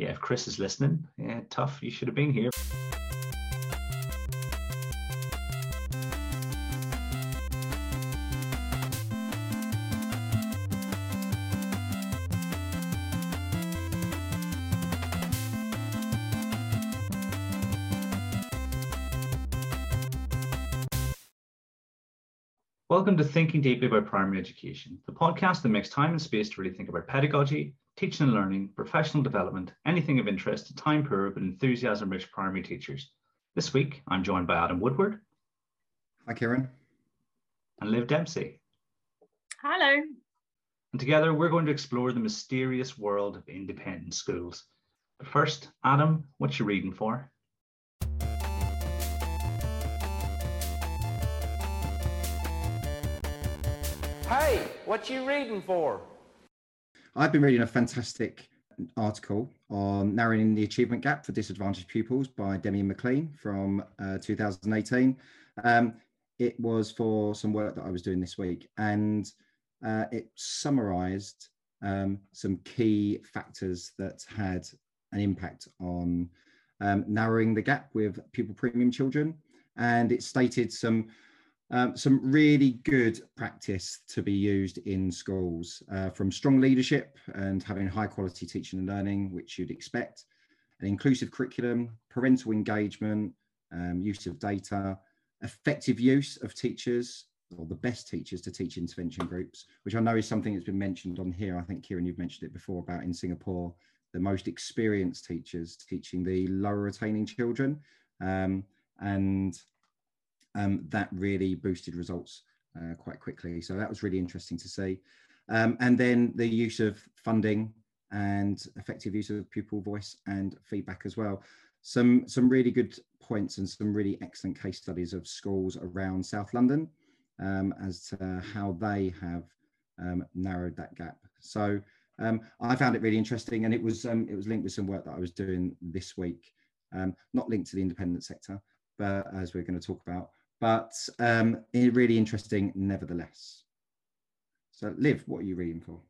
yeah, if Chris is listening, yeah, tough. You should have been here. Welcome to Thinking Deeply About Primary Education, the podcast that makes time and space to really think about pedagogy, teaching and learning, professional development, anything of interest to time poor but enthusiasm rich primary teachers. This week, I'm joined by Adam Woodward. Hi, Kieran. And Liv Dempsey. Hello. And together, we're going to explore the mysterious world of independent schools. But first, Adam, what you reading for? Hey, what you reading for? I've been reading a fantastic article on narrowing the achievement gap for disadvantaged pupils by Demie McLean from uh, 2018. Um, it was for some work that I was doing this week, and uh, it summarized um, some key factors that had an impact on um, narrowing the gap with pupil premium children. And it stated some um, some really good practice to be used in schools uh, from strong leadership and having high quality teaching and learning, which you'd expect, an inclusive curriculum, parental engagement, um, use of data, effective use of teachers or the best teachers to teach intervention groups, which I know is something that's been mentioned on here. I think Kieran, you've mentioned it before about in Singapore, the most experienced teachers teaching the lower retaining children. Um, and um, that really boosted results uh, quite quickly. So that was really interesting to see. Um, and then the use of funding and effective use of pupil voice and feedback as well. Some, some really good points and some really excellent case studies of schools around South London um, as to how they have um, narrowed that gap. So um, I found it really interesting and it was, um, it was linked with some work that I was doing this week, not linked to the independent sector, but as we're going to talk about, but um, really interesting nevertheless. So, Liv, what are you reading for?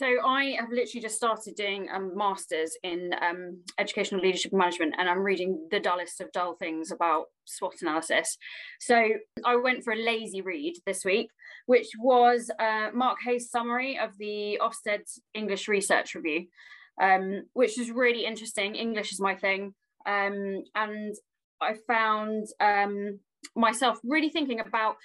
So I have literally just started doing a master's in um, educational leadership management, and I'm reading the dullest of dull things about SWOT analysis. So I went for a lazy read this week, which was uh, Mark Hayes' summary of the Ofsted English Research Review, um, which was really interesting. English is my thing, um, and I found um, myself really thinking about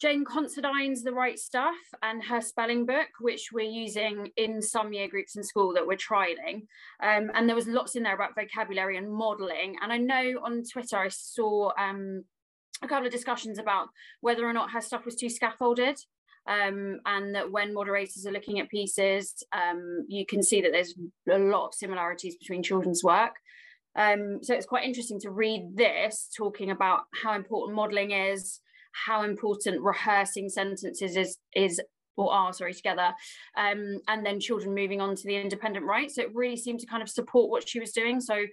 Jane Considine's The Write Stuff and her spelling book, which we're using in some year groups in school that we're trialing. Um, and there was lots in there about vocabulary and modelling. And I know on Twitter I saw um, a couple of discussions about whether or not her stuff was too scaffolded. Um, and that when moderators are looking at pieces, um, you can see that there's a lot of similarities between children's work. Um, so it's quite interesting to read this talking about how important modelling is, how important rehearsing sentences is is or are sorry together, um, and then children moving on to the independent write. So it really seemed to kind of support what she was doing. So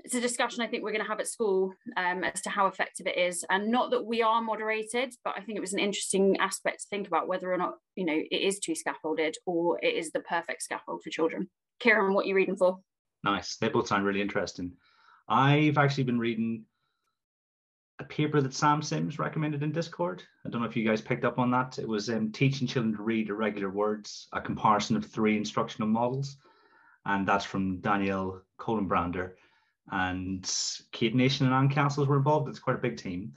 it's a discussion I think we're going to have at school um, as to how effective it is, and not that we are moderated, but I think it was an interesting aspect to think about whether or not you know it is too scaffolded or it is the perfect scaffold for children. Kieran, what are you reading for? Nice. They both sound really interesting. I've actually been reading a paper that Sam Sims recommended in Discord. I don't know if you guys picked up on that. It was um, teaching children to read irregular words, a comparison of three instructional models. And that's from Danielle Colenbrander. And Kate Nation and Anne Castles were involved. It's quite a big team.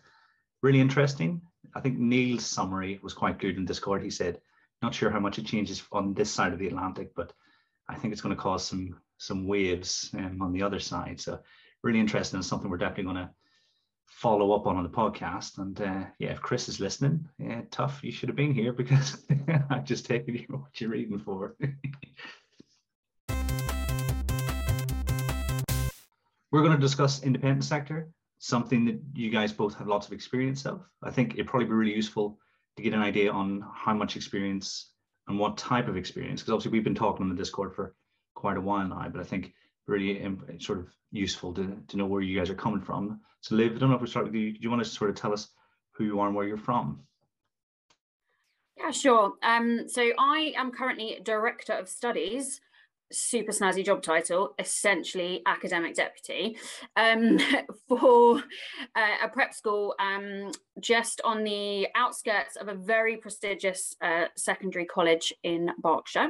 Really interesting. I think Neil's summary was quite good in Discord. He said, not sure how much it changes on this side of the Atlantic, but I think it's going to cause some some waves um, on the other side. So really interesting and something we're definitely going to follow up on on the podcast. And uh, yeah, if Chris is listening, yeah, tough. You should have been here because I've just taken you what you're reading for. we're going to discuss independent sector, something that you guys both have lots of experience of. I think it'd probably be really useful to get an idea on how much experience and what type of experience, because obviously we've been talking on the Discord for quite a while now, but I think really sort of useful to, to know where you guys are coming from. So Liv, I don't know if we start with you. Do you want to sort of tell us who you are and where you're from? Yeah, sure. Um, so I am currently Director of Studies super snazzy job title, essentially academic deputy, um, for uh, a prep school um, just on the outskirts of a very prestigious uh, secondary college in Berkshire.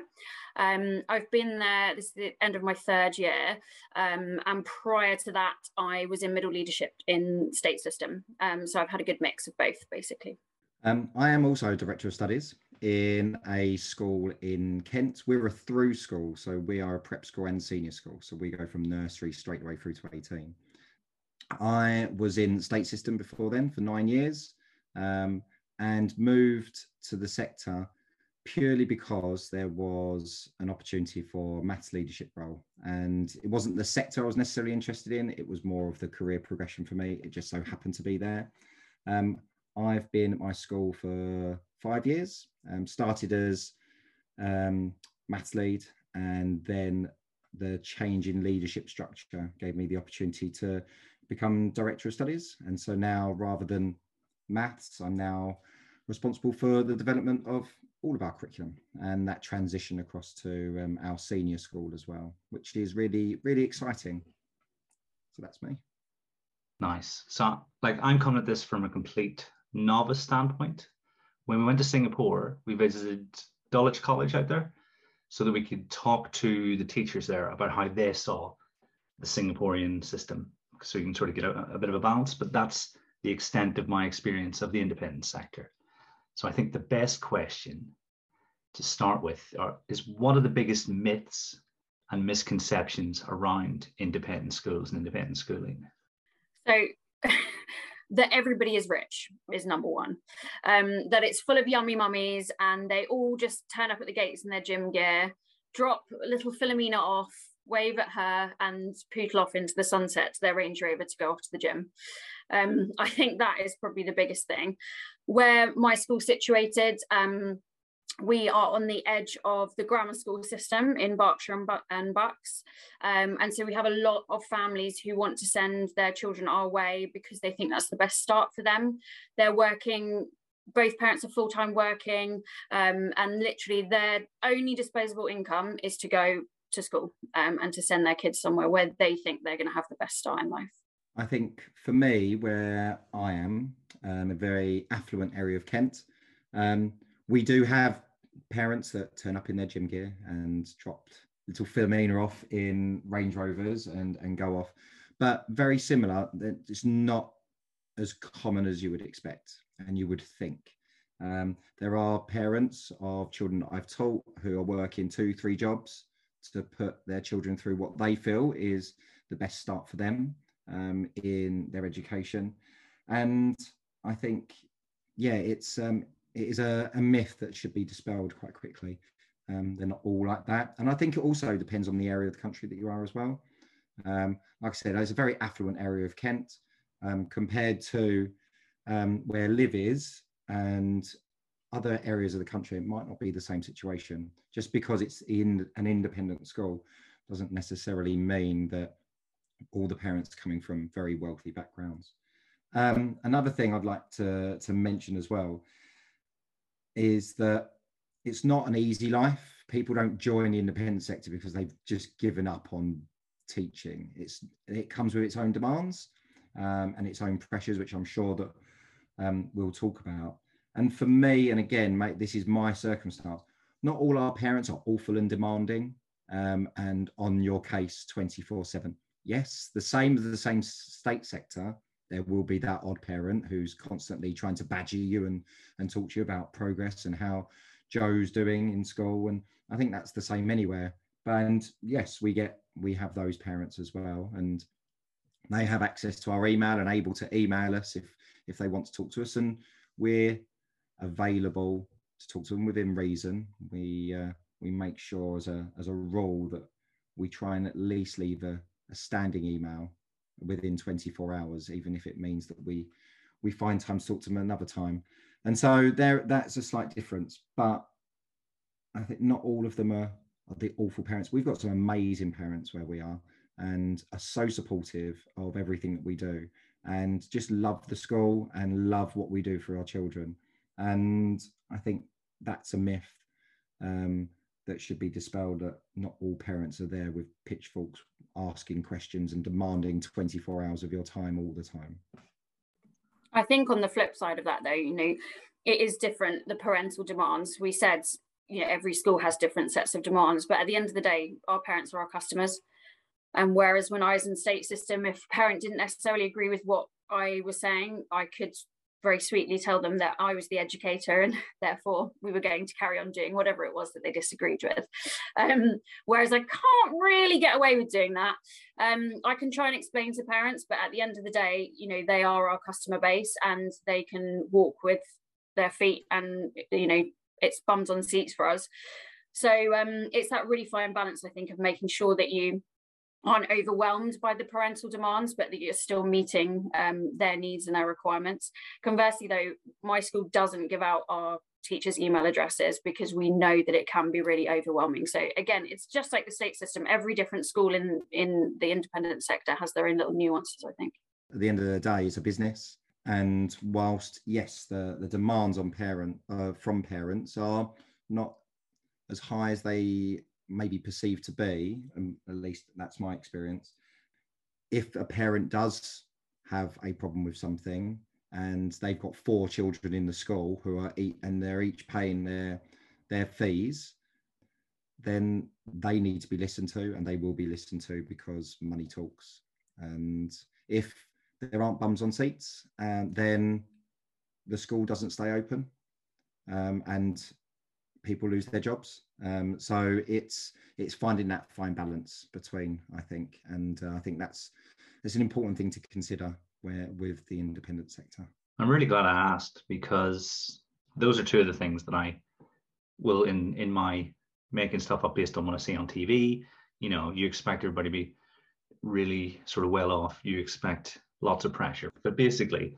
Um, I've been there, this is the end of my third year. Um, and prior to that, I was in middle leadership in state system. Um, so I've had a good mix of both, basically. Um, I am also director of studies in a school in Kent. We're a through school, so we are a prep school and senior school. So we go from nursery straight away through to 18. I was in state system before then for nine years um, and moved to the sector purely because there was an opportunity for maths leadership role. And it wasn't the sector I was necessarily interested in, it was more of the career progression for me. It just so happened to be there. Um, I've been at my school for five years, um, started as um, maths lead, and then the change in leadership structure gave me the opportunity to become director of studies. And so now, rather than maths, I'm now responsible for the development of all of our curriculum and that transition across to um, our senior school as well, which is really, really exciting. So that's me. Nice. So, like, I'm coming at this from a complete novice standpoint. When we went to Singapore, we visited Dulwich College out there so that we could talk to the teachers there about how they saw the Singaporean system. So we can sort of get a, a bit of a balance, but that's the extent of my experience of the independent sector. So I think the best question to start with are, is what are the biggest myths and misconceptions around independent schools and independent schooling? So that everybody is rich is number one. Um, that it's full of yummy mummies and they all just turn up at the gates in their gym gear, drop little Philomena off, wave at her, and poodle off into the sunset to their Range Rover to go off to the gym. Um, I think that is probably the biggest thing. Where my school's situated, um, we are on the edge of the grammar school system in Berkshire and, and Bucks. Um, and so we have a lot of families who want to send their children our way because they think that's the best start for them. They're working, both parents are full time working, um, and literally their only disposable income is to go to school um, and to send their kids somewhere where they think they're going to have the best start in life. I think for me, where I am, um, a very affluent area of Kent, um, we do have parents that turn up in their gym gear and dropped little Philomena off in Range Rovers and, and go off. But very similar, it's not as common as you would expect and you would think. Um, there are parents of children I've taught who are working two, three jobs to put their children through what they feel is the best start for them um, in their education. And I think, yeah, it's um, it is a, a myth that should be dispelled quite quickly. Um, they're not all like that. And I think it also depends on the area of the country that you are as well. Um, like I said, it's a very affluent area of Kent um, compared to um, where Liv is and other areas of the country. It might not be the same situation. Just because it's in an independent school doesn't necessarily mean that all the parents coming from very wealthy backgrounds. Um, another thing I'd like to, to mention as well is that it's not an easy life. People don't join the independent sector because they've just given up on teaching. It's it comes with its own demands um, and its own pressures, which I'm sure that um, we'll talk about. And for me, and again, mate, this is my circumstance. Not all our parents are awful and demanding um, and on your case 24 7. Yes, the same as the same state sector, there will be that odd parent who's constantly trying to badger you and and talk to you about progress and how Joe's doing in school. And I think that's the same anywhere. And yes, we get we have those parents as well, and they have access to our email and able to email us if if they want to talk to us, and we're available to talk to them within reason. We uh, we make sure as a as a rule that we try and at least leave a, a standing email within 24 hours, even if it means that we we find time to talk to them another time. And so there that's a slight difference. But I think not all of them are, are the awful parents. We've got some amazing parents where we are and are so supportive of everything that we do and just love the school and love what we do for our children. And I think that's a myth. Um, that should be dispelled that not all parents are there with pitchforks asking questions and demanding 24 hours of your time all the time. I think on the flip side of that, though, you know, it is different. The parental demands we said, you know, every school has different sets of demands, but at the end of the day, our parents are our customers. And whereas when I was in state system, if parent didn't necessarily agree with what I was saying, I could very sweetly tell them that I was the educator and therefore we were going to carry on doing whatever it was that they disagreed with. Um, whereas I can't really get away with doing that. Um, I can try and explain to parents, but at the end of the day, you know, they are our customer base and they can walk with their feet and, you know, it's bums on seats for us. So um, it's that really fine balance, I think, of making sure that you aren't overwhelmed by the parental demands, but that you're still meeting um, their needs and their requirements. Conversely, though, my school doesn't give out our teachers' email addresses because we know that it can be really overwhelming. So again, it's just like the state system. Every different school in in the independent sector has their own little nuances. I think. At the end of the day, it's a business, and whilst yes, the the demands on parent uh, from parents are not as high as they maybe perceived to be, and at least that's my experience, if a parent does have a problem with something and they've got four children in the school who are eat and they're each paying their their fees, then they need to be listened to and they will be listened to because money talks. And if there aren't bums on seats, and then the school doesn't stay open. Um, and people lose their jobs. Um, so it's it's finding that fine balance between, I think, and uh, I think that's that's an important thing to consider where with the independent sector. I'm really glad I asked because those are two of the things that I will in in my making stuff up based on what I see on TV. You know, you expect everybody to be really sort of well off. You expect lots of pressure, but basically,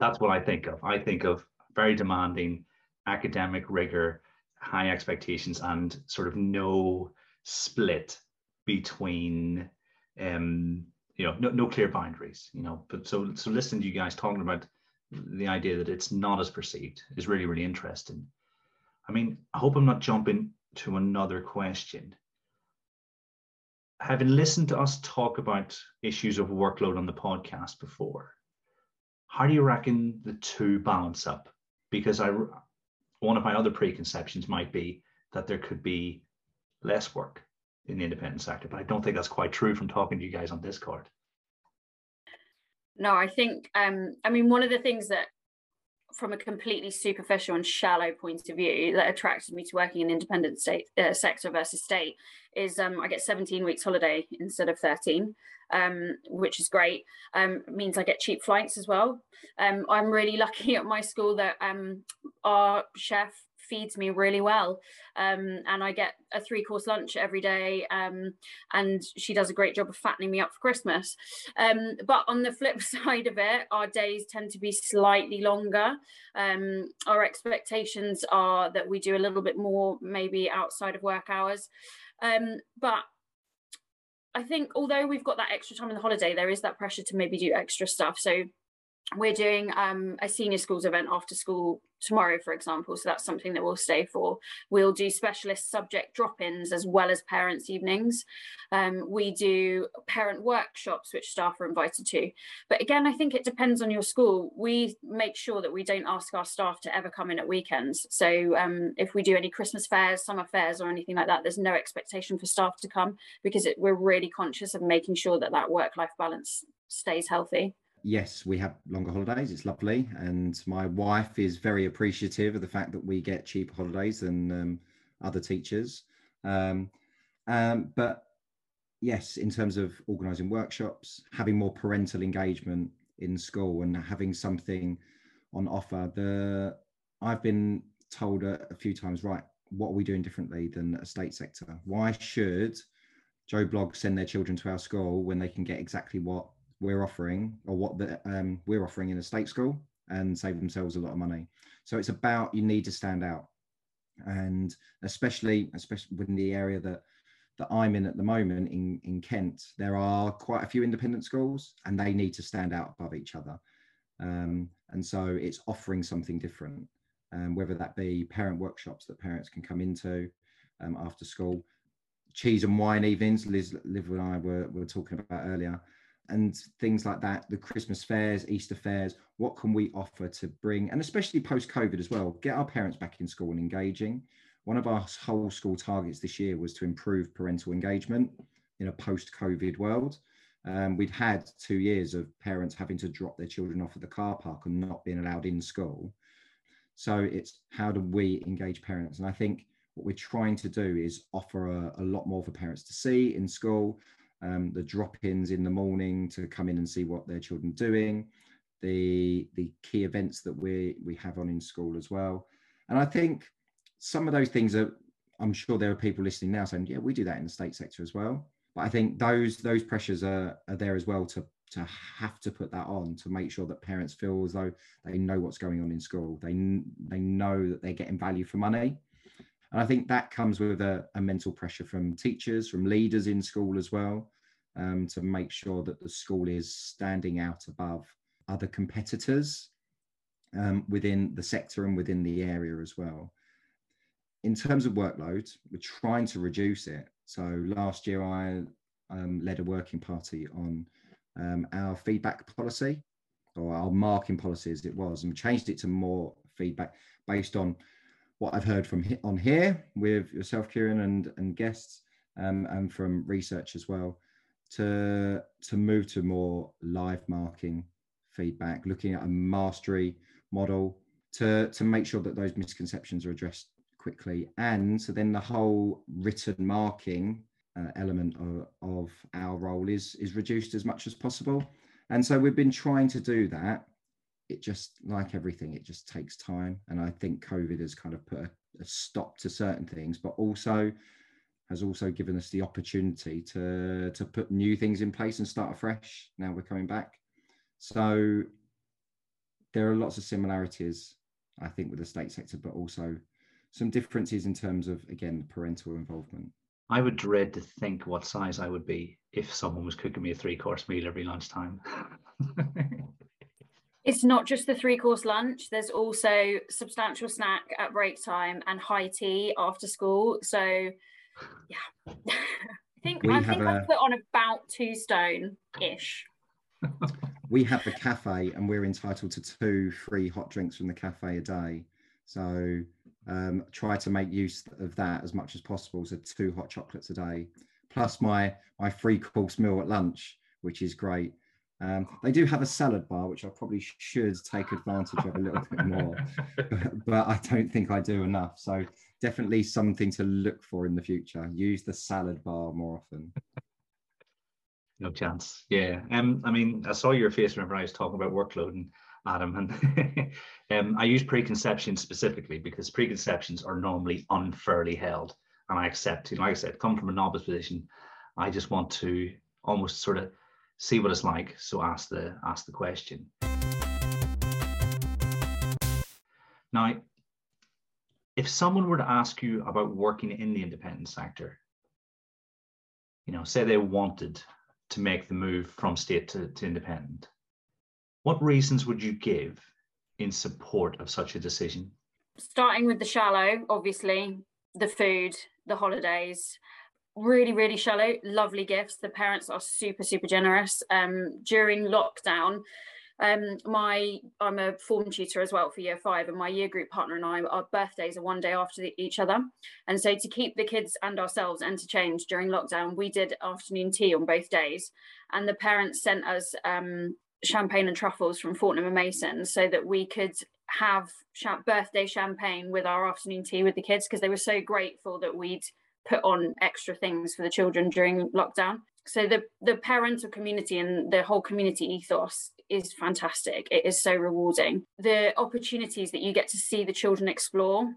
that's what I think of. I think of very demanding academic rigor high expectations and sort of no split between um you know no, no clear boundaries you know. But so so listening to you guys talking about the idea that it's not as perceived is really really interesting. I mean i hope i'm not jumping to another question. Having listened to us talk about issues of workload on the podcast before how do you reckon the two balance up? Because i one of my other preconceptions might be that there could be less work in the independent sector, but I don't think that's quite true from talking to you guys on Discord. No, I think, um, I mean, one of the things that from a completely superficial and shallow point of view that attracted me to working in independent state uh, sector versus state is um, I get 17 weeks holiday instead of 13, um, which is great. Um, means I get cheap flights as well. Um, I'm really lucky at my school that um, our chef feeds me really well. Um, and i get a three course lunch every day um, and she does a great job of fattening me up for christmas. Um, but on the flip side of it our days tend to be slightly longer. Um, our expectations are that we do a little bit more maybe outside of work hours. Um, but I think although we've got that extra time in the holiday, there is that pressure to maybe do extra stuff. So we're doing um, a senior schools event after school tomorrow, for example. So that's something that we'll stay for. We'll do specialist subject drop ins as well as parents' evenings. Um, we do parent workshops, which staff are invited to. But again, I think it depends on your school. We make sure that we don't ask our staff to ever come in at weekends. So um, if we do any Christmas fairs, summer fairs, or anything like that, there's no expectation for staff to come because it, we're really conscious of making sure that that work life balance stays healthy yes, we have longer holidays. It's lovely, and my wife is very appreciative of the fact that we get cheaper holidays than um, other teachers. Um, um, but yes, in terms of organising workshops, having more parental engagement in school, and having something on offer. The I've been told a, a few times, right? What are we doing differently than a state sector? Why should Joe Bloggs send their children to our school when they can get exactly what we're offering or what the, um, we're offering in a state school and save themselves a lot of money. So it's about you need to stand out, and especially especially within the area that that I'm in at the moment in in Kent, there are quite a few independent schools, and they need to stand out above each other. Um, and so it's offering something different, um, whether that be parent workshops that parents can come into, um, after school. Cheese and wine evenings, Liz, Liv and I were, were talking about earlier, and things like that. The Christmas fairs, Easter fairs. What can we offer to bring, and especially post COVID as well, get our parents back in school and engaging. One of our whole school targets this year was to improve parental engagement in a post COVID world. Um, we'd had two years of parents having to drop their children off at the car park and not being allowed in school. So it's how do we engage parents? And I think what we're trying to do is offer a, a lot more for parents to see in school, um, the drop-ins in the morning to come in and see what their children doing, the the key events that we we have on in school as well. And I think some of those things are. I'm sure there are people listening now saying, "Yeah, we do that in the state sector as well." But I think those those pressures are, are there as well to to have to put that on to make sure that parents feel as though they know what's going on in school. They they know that they're getting value for money, and I think that comes with a, a mental pressure from teachers, from leaders in school as well, um, to make sure that the school is standing out above other competitors um, within the sector and within the area as well. In terms of workload, we're trying to reduce it so last year I um, led a working party on um, our feedback policy or our marking policy as it was and changed it to more feedback based on what I've heard from on here with yourself, Kieran, and, and guests um, and from research as well to, to move to more live marking feedback, looking at a mastery model to, to make sure that those misconceptions are addressed quickly. And so then the whole written marking uh, element of, of our role is, is reduced as much as possible. And so we've been trying to do that. It just, like everything, it just takes time. And I think COVID has kind of put a, a stop to certain things, but also has also given us the opportunity to to put new things in place and start afresh. Now we're coming back, so there are lots of similarities, I think, with the state sector, but also some differences in terms of again parental involvement i would dread to think what size i would be if someone was cooking me a three course meal every lunchtime it's not just the three course lunch there's also substantial snack at break time and high tea after school so yeah i think we i think a... i put on about two stone ish we have the cafe and we're entitled to two free hot drinks from the cafe a day so um, try to make use of that as much as possible. So two hot chocolates a day, plus my my free course meal at lunch, which is great. Um, they do have a salad bar, which I probably should take advantage of a little bit more, but, but, I don't think I do enough. So definitely something to look for in the future. Use the salad bar more often. No chance. Yeah. Um, I mean, I saw your face whenever I was talking about workload, and Adam. And um, I use preconceptions specifically because preconceptions are normally unfairly held. And I accept, you know, like I said, come from a novice position. I just want to almost sort of see what it's like. So ask the ask the question. Now, if someone were to ask you about working in the independent sector, you know, say they wanted to make the move from state to, to independent, what reasons would you give in support of such a decision? Starting with the shallow, obviously, the food, the holidays, really, really shallow, lovely gifts. The parents are super, super generous. Um, during lockdown, um, my I'm a form tutor as well for year five, and my year group partner and I, our birthdays are one day after the, each other. And so to keep the kids and ourselves entertained during lockdown, we did afternoon tea on both days. And the parents sent us um, champagne and truffles from Fortnum and Mason so that we could have birthday champagne with our afternoon tea with the kids because they were so grateful that we'd put on extra things for the children during lockdown. So the the parental community and the whole community ethos is fantastic. It is so rewarding. The opportunities that you get to see the children explore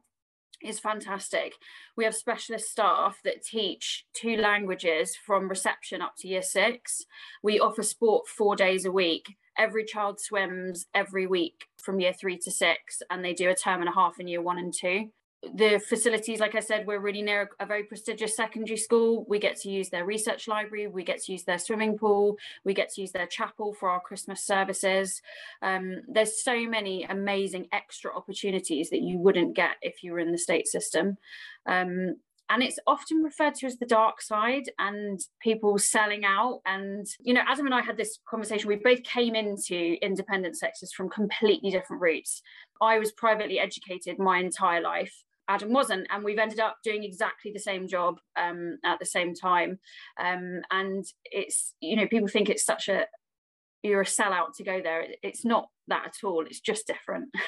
is fantastic. We have specialist staff that teach two languages from reception up to year six. We offer sport four days a week. Every child swims every week from year three to six, and they do a term and a half in year one and two the facilities, like I said, we're really near a very prestigious secondary school. We get to use their research library, we get to use their swimming pool, we get to use their chapel for our Christmas services. Um, there's so many amazing extra opportunities that you wouldn't get if you were in the state system. Um, and it's often referred to as the dark side and people selling out and you know adam and i had this conversation we both came into independent sectors from completely different routes i was privately educated my entire life adam wasn't and we've ended up doing exactly the same job um, at the same time. Um, and it's you know people think it's such a you're a sellout to go there. It's not that at all. It's just different.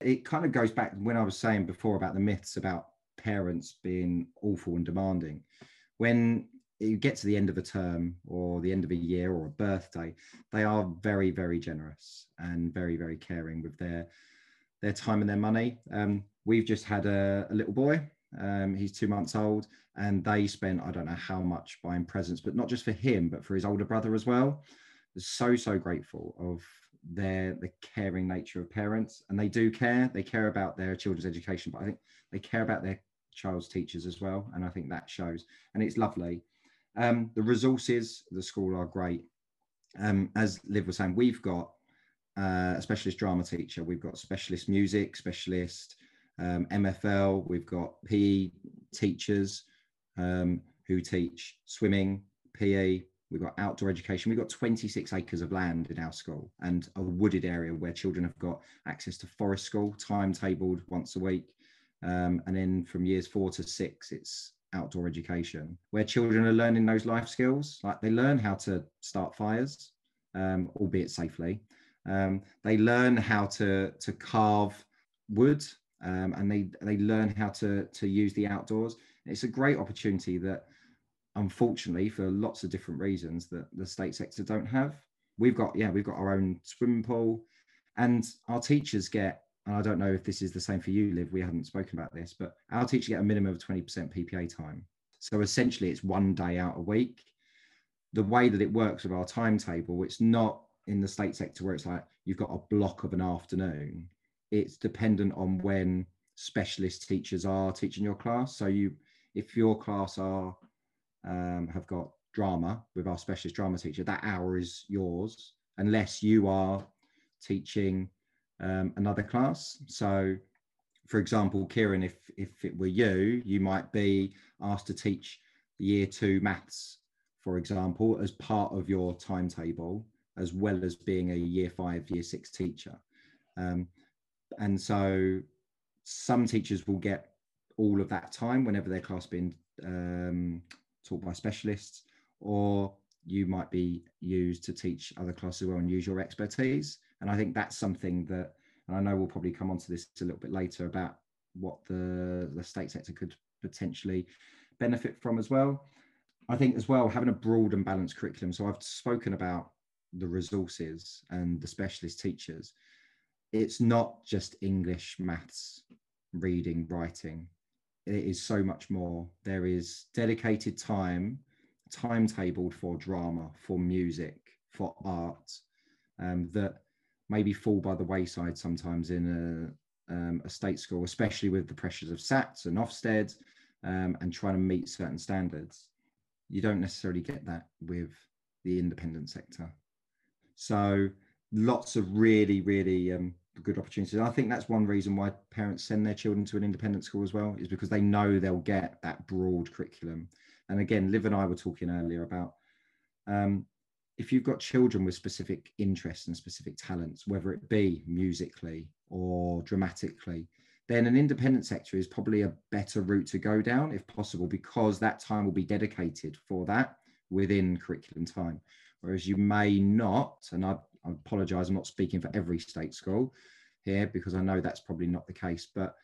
It kind of goes back when i was saying before about the myths about parents being awful and demanding. When you get to the end of a term or the end of a year or a birthday, they are very, very generous and very, very caring with their their time and their money. Um, we've just had a, a little boy. Um, he's two months old, and they spent I don't know how much buying presents, but not just for him, but for his older brother as well. So so grateful of their the caring nature of parents, and they do care. They care about their children's education, but I think they care about their child's teachers as well. And I think that shows, and it's lovely. Um, the resources the school are great. Um, as Liv was saying, we've got uh, a specialist drama teacher, we've got specialist music, specialist um, MFL, we've got PE teachers um, who teach swimming, PE, we've got outdoor education. We've got 26 acres of land in our school and a wooded area where children have got access to forest school, timetabled once a week. Um, and then from years four to six, it's outdoor education where children are learning those life skills. Like they learn how to start fires, um, albeit safely. Um, they learn how to to carve wood, um, and they they learn how to to use the outdoors. It's a great opportunity that, unfortunately, for lots of different reasons, that the state sector don't have. We've got yeah, we've got our own swimming pool, and our teachers get and I don't know if this is the same for you, Liv. We haven't spoken about this, but our teachers get a minimum of 20% PPA time. So essentially, it's one day out a week. The way that it works with our timetable, it's not in the state sector where it's like you've got a block of an afternoon. It's dependent on when specialist teachers are teaching your class. So you, if your class are um, have got drama with our specialist drama teacher, that hour is yours, unless you are teaching um, another class. So, for example, Kieran, if if it were you, you might be asked to teach year two maths, for example, as part of your timetable, as well as being a year five, year six teacher. Um, and so, some teachers will get all of that time whenever their class being um, taught by specialists, or you might be used to teach other classes as well and use your expertise. And I think that's something that, and I know we'll probably come onto this a little bit later about what the, the state sector could potentially benefit from as well. I think as well, having a broad and balanced curriculum. So I've spoken about the resources and the specialist teachers. It's not just English, maths, reading, writing. It is so much more. There is dedicated time, timetabled for drama, for music, for art, um, that maybe fall by the wayside sometimes in a, um, a state school, especially with the pressures of SATs and Ofsted um, and trying to meet certain standards. You don't necessarily get that with the independent sector. So lots of really, really um, good opportunities. I think that's one reason why parents send their children to an independent school as well, is because they know they'll get that broad curriculum. And again, Liv and I were talking earlier about um, if you've got children with specific interests and specific talents, whether it be musically or dramatically, then an independent sector is probably a better route to go down if possible, because that time will be dedicated for that within curriculum time. Whereas you may not, and I, I apologize, I'm not speaking for every state school here because I know that's probably not the case, but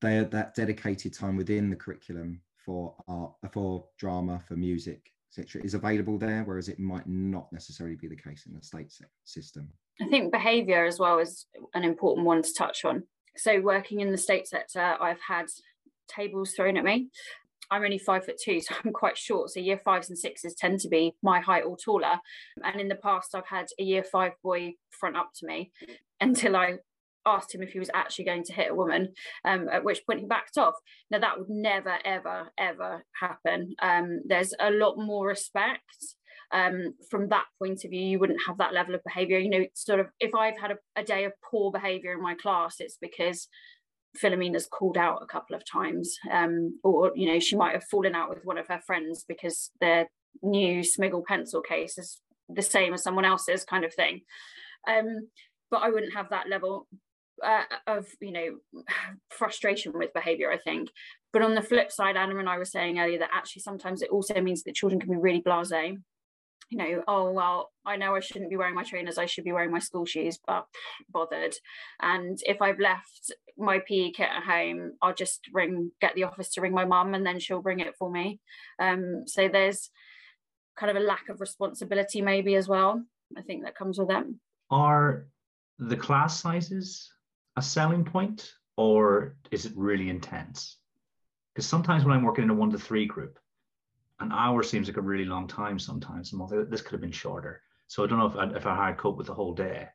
they're that dedicated time within the curriculum for art, for drama, for music, etc., is available there, whereas it might not necessarily be the case in the state system. I think behaviour as well is an important one to touch on. So, working in the state sector, I've had tables thrown at me. I'm only five foot two, so I'm quite short. So, year fives and sixes tend to be my height or taller. And in the past, I've had a year five boy front up to me until I asked him if he was actually going to hit a woman, um, at which point he backed off. Now, that would never, ever, ever happen. Um, there's a lot more respect. Um, from that point of view, you wouldn't have that level of behavior. You know, sort of if I've had a, a day of poor behavior in my class, it's because Philomena's called out a couple of times, um, or you know, she might have fallen out with one of her friends because their new Smiggle pencil case is the same as someone else's kind of thing. Um, but I wouldn't have that level uh, of you know frustration with behavior. I think. But on the flip side, Anna and I were saying earlier that actually sometimes it also means that children can be really blasé you know, oh, well, I know I shouldn't be wearing my trainers, I should be wearing my school shoes, but bothered. And if I've left my PE kit at home, I'll just ring, get the office to ring my mum and then she'll bring it for me. Um, so there's kind of a lack of responsibility, maybe as well. I think that comes with them. Are the class sizes a selling point or is it really intense? Because sometimes when I'm working in a one to three group, an hour seems like a really long time sometimes. and This could have been shorter. So I don't know if I, if I had cope with the whole day.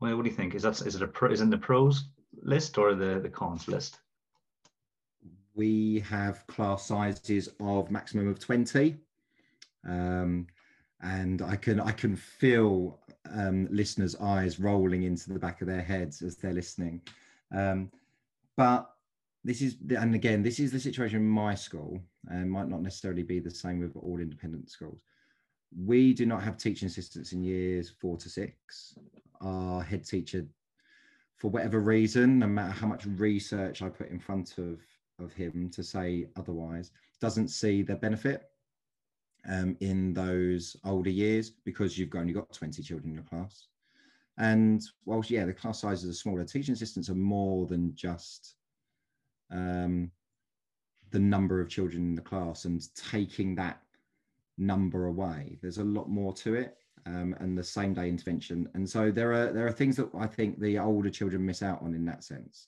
Well, what do you think? Is that is it a pro, is in the pros list or the the cons list? We have class sizes of maximum of twenty, um, and I can I can feel um, listeners' eyes rolling into the back of their heads as they're listening. Um, but this is and again this is the situation in my school and might not necessarily be the same with all independent schools. We do not have teaching assistants in years four to six. Our head teacher for whatever reason no matter how much research i put in front of of him to say otherwise doesn't see the benefit um, in those older years because you've only got 20 children in the class. And whilst yeah the class sizes are smaller teaching assistants are more than just um, the number of children in the class and taking that number away. There's a lot more to it. Um, and the same day intervention. And so there are there are things that I think the older children miss out on in that sense.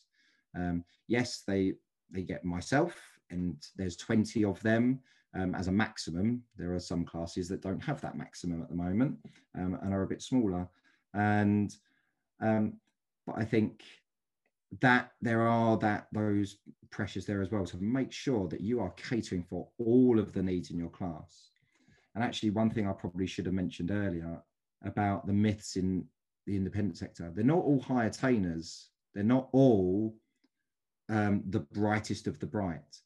Um, yes, they they get myself, and there's 20 of them um, as a maximum. There are some classes that don't have that maximum at the moment um, and are a bit smaller. And um, but I think that there are that those pressures there as well. To make sure that you are catering for all of the needs in your class. And actually one thing i probably should have mentioned earlier about the myths in the independent sector they're not all high attainers. They're not all um, the brightest of the bright.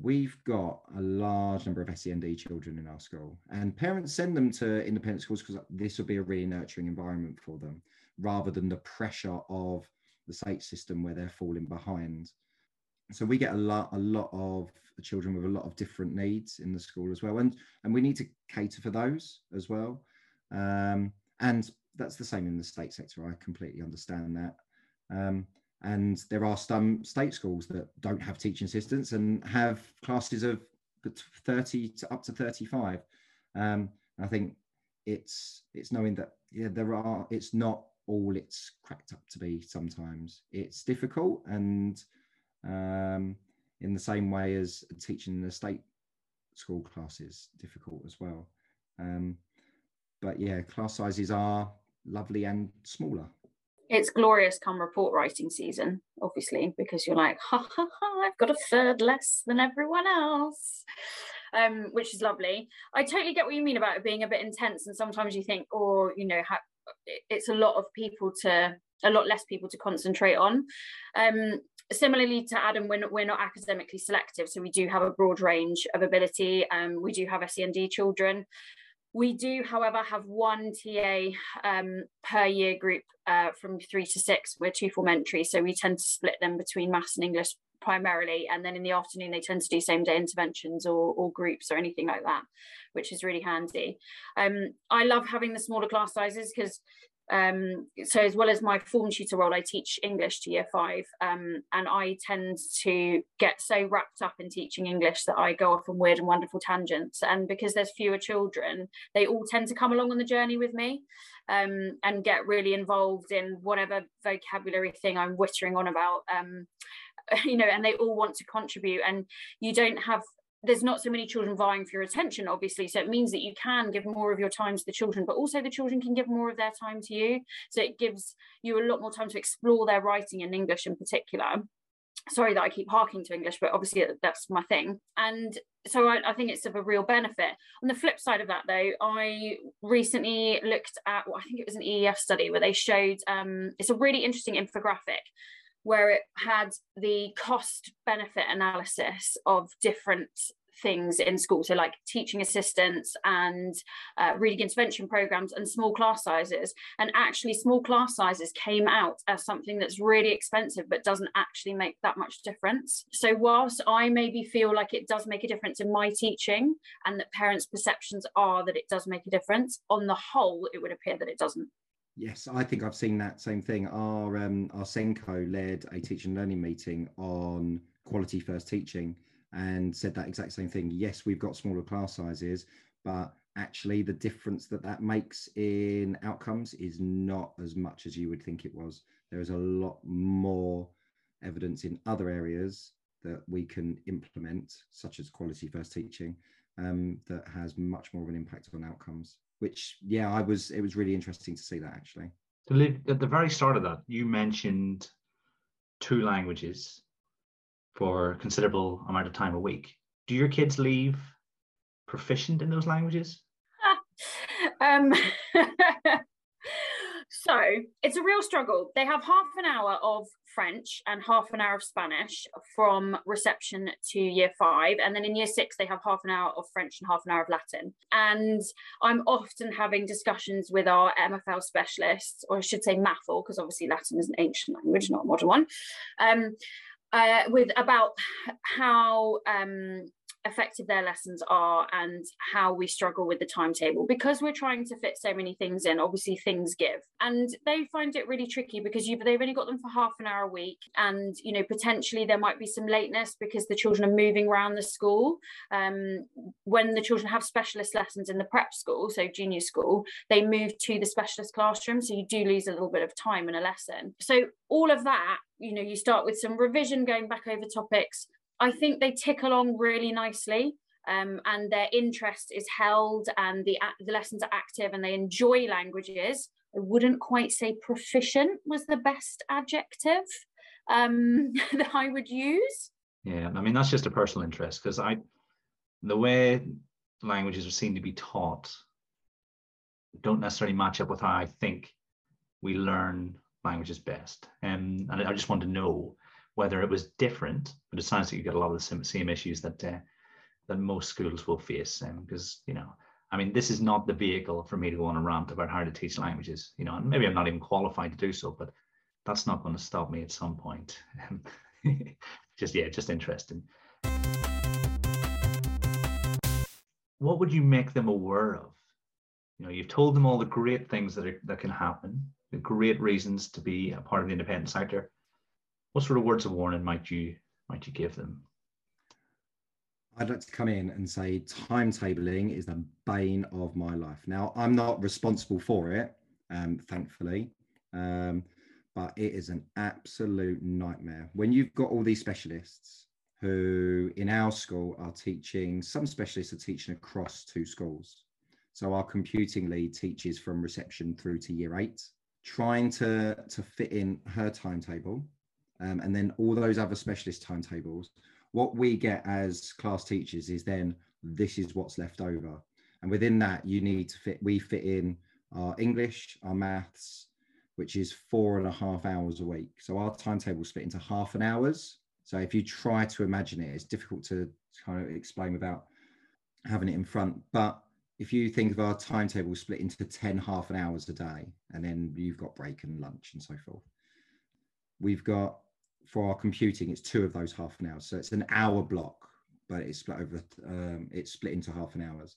We've got a large number of send children in our school and parents send them to independent schools because this will be a really nurturing environment for them rather than the pressure of the state system where they're falling behind. So we get a lot, a lot of children with a lot of different needs in the school as well, and and we need to cater for those as well. Um, and that's the same in the state sector. I completely understand that. Um, and there are some state schools that don't have teaching assistants and have classes of 30 to up to 35. Um, I think it's it's knowing that yeah there are it's not all it's cracked up to be sometimes. It's difficult and um, in the same way as teaching the state school classes difficult as well. Um, but yeah, class sizes are lovely and smaller. It's glorious come report writing season, obviously, because you're like, ha ha ha, I've got a third less than everyone else. Um, which is lovely. I totally get what you mean about it being a bit intense, and sometimes you think, or oh, you know, ha- it's a lot of people to a lot less people to concentrate on. Um, similarly to Adam, we're not, we're not academically selective, so we do have a broad range of ability. Um, we do have SEND children. We do, however, have one TA um, per year group uh, from three to six. We're two form entry, so we tend to split them between maths and English primarily and then in the afternoon they tend to do same day interventions or, or groups or anything like that which is really handy um, i love having the smaller class sizes because um, so as well as my form tutor role, I teach English to year five, um, and I tend to get so wrapped up in teaching English that I go off on weird and wonderful tangents. And because there's fewer children, they all tend to come along on the journey with me um, and get really involved in whatever vocabulary thing I'm whittering on about. You know, and they all want to contribute, and you don't have there's not so many children vying for your attention obviously. So it means that you can give more of your time to the children but also the children can give more of their time to you. So it gives you a lot more time to explore their writing in english in particular. Sorry that i keep harking to english but obviously that's my thing. And so I, I, think it's of a real benefit. On the flip side of that though i recently looked at well, i think it was an EEF study where they showed um, it's a really interesting infographic where it had the cost benefit analysis of different things in school so like teaching assistants and uh, reading intervention programs and small class sizes. And actually small class sizes came out as something that's really expensive but doesn't actually make that much difference. So whilst i maybe feel like it does make a difference in my teaching and that parents perceptions are that it does make a difference on the whole it would appear that it doesn't Yes, I think I've seen that same thing. Our um, our SENCo led a teaching and learning meeting on quality first teaching and said that exact same thing. Yes, we've got smaller class sizes, but actually the difference that that makes in outcomes is not as much as you would think it was. There is a lot more evidence in other areas that we can implement, such as quality first teaching, um, that has much more of an impact on outcomes which yeah i was it was really interesting to see that actually. At the very start of that you mentioned two languages for a considerable amount of time a week. Do your kids leave proficient in those languages? Um So it's a real struggle. They have half an hour of French and half an hour of Spanish from reception to year five. And then in year six, they have half an hour of French and half an hour of Latin. And I'm often having discussions with our MFL specialists, or I should say MAFL, because obviously Latin is an ancient language, not a modern one, um, uh, with about how um, effective their lessons are and how we struggle with the timetable. Because we're trying to fit so many things in obviously things give. And they find it really tricky because you they've only got them for half an hour a week and you know potentially there might be some lateness because the children are moving around the school. Um, when the children have specialist lessons in the prep school so junior school they move to the specialist classroom. So you do lose a little bit of time in a lesson. So all of that you know you start with some revision going back over topics I think they tick along really nicely. Um, and their interest is held and the, the lessons are active and they enjoy languages. I wouldn't quite say proficient was the best adjective um, that I would use. Yeah, I mean, that's just a personal interest because I, the way languages are seen to be taught don't necessarily match up with how I think we learn languages best. Um, and I just want to know whether it was different, but it sounds like you get a lot of the same issues that uh, that most schools will face. Because um, you know, I mean, this is not the vehicle for me to go on a rant about how to teach languages. You know, and maybe I'm not even qualified to do so, but that's not going to stop me at some point. just yeah, just interesting. What would you make them aware of? You know, you've told them all the great things that are, that can happen, the great reasons to be a part of the independent sector what sort of words of warning might you might you give them? I'd like to come in and say timetabling is the bane of my life. Now, I'm not responsible for it, um, thankfully, um, but it is an absolute nightmare. When you've got all these specialists who in our school are teaching, some specialists are teaching across two schools. So our computing lead teaches from reception through to year eight, trying to, to fit in her timetable um, and then all those other specialist timetables. What we get as class teachers is then this is what's left over. And within that, you need to fit, we fit in our English, our maths, which is four and a half hours a week. So our timetable split into half an hours. So if you try to imagine it, it's difficult to kind of explain without having it in front. But if you think of our timetable split into 10 half an hours a day, and then you've got break and lunch and so forth. We've got for our computing, it's two of those half an hour. So it's an hour block, but it's split over, um, it's split into half an hours.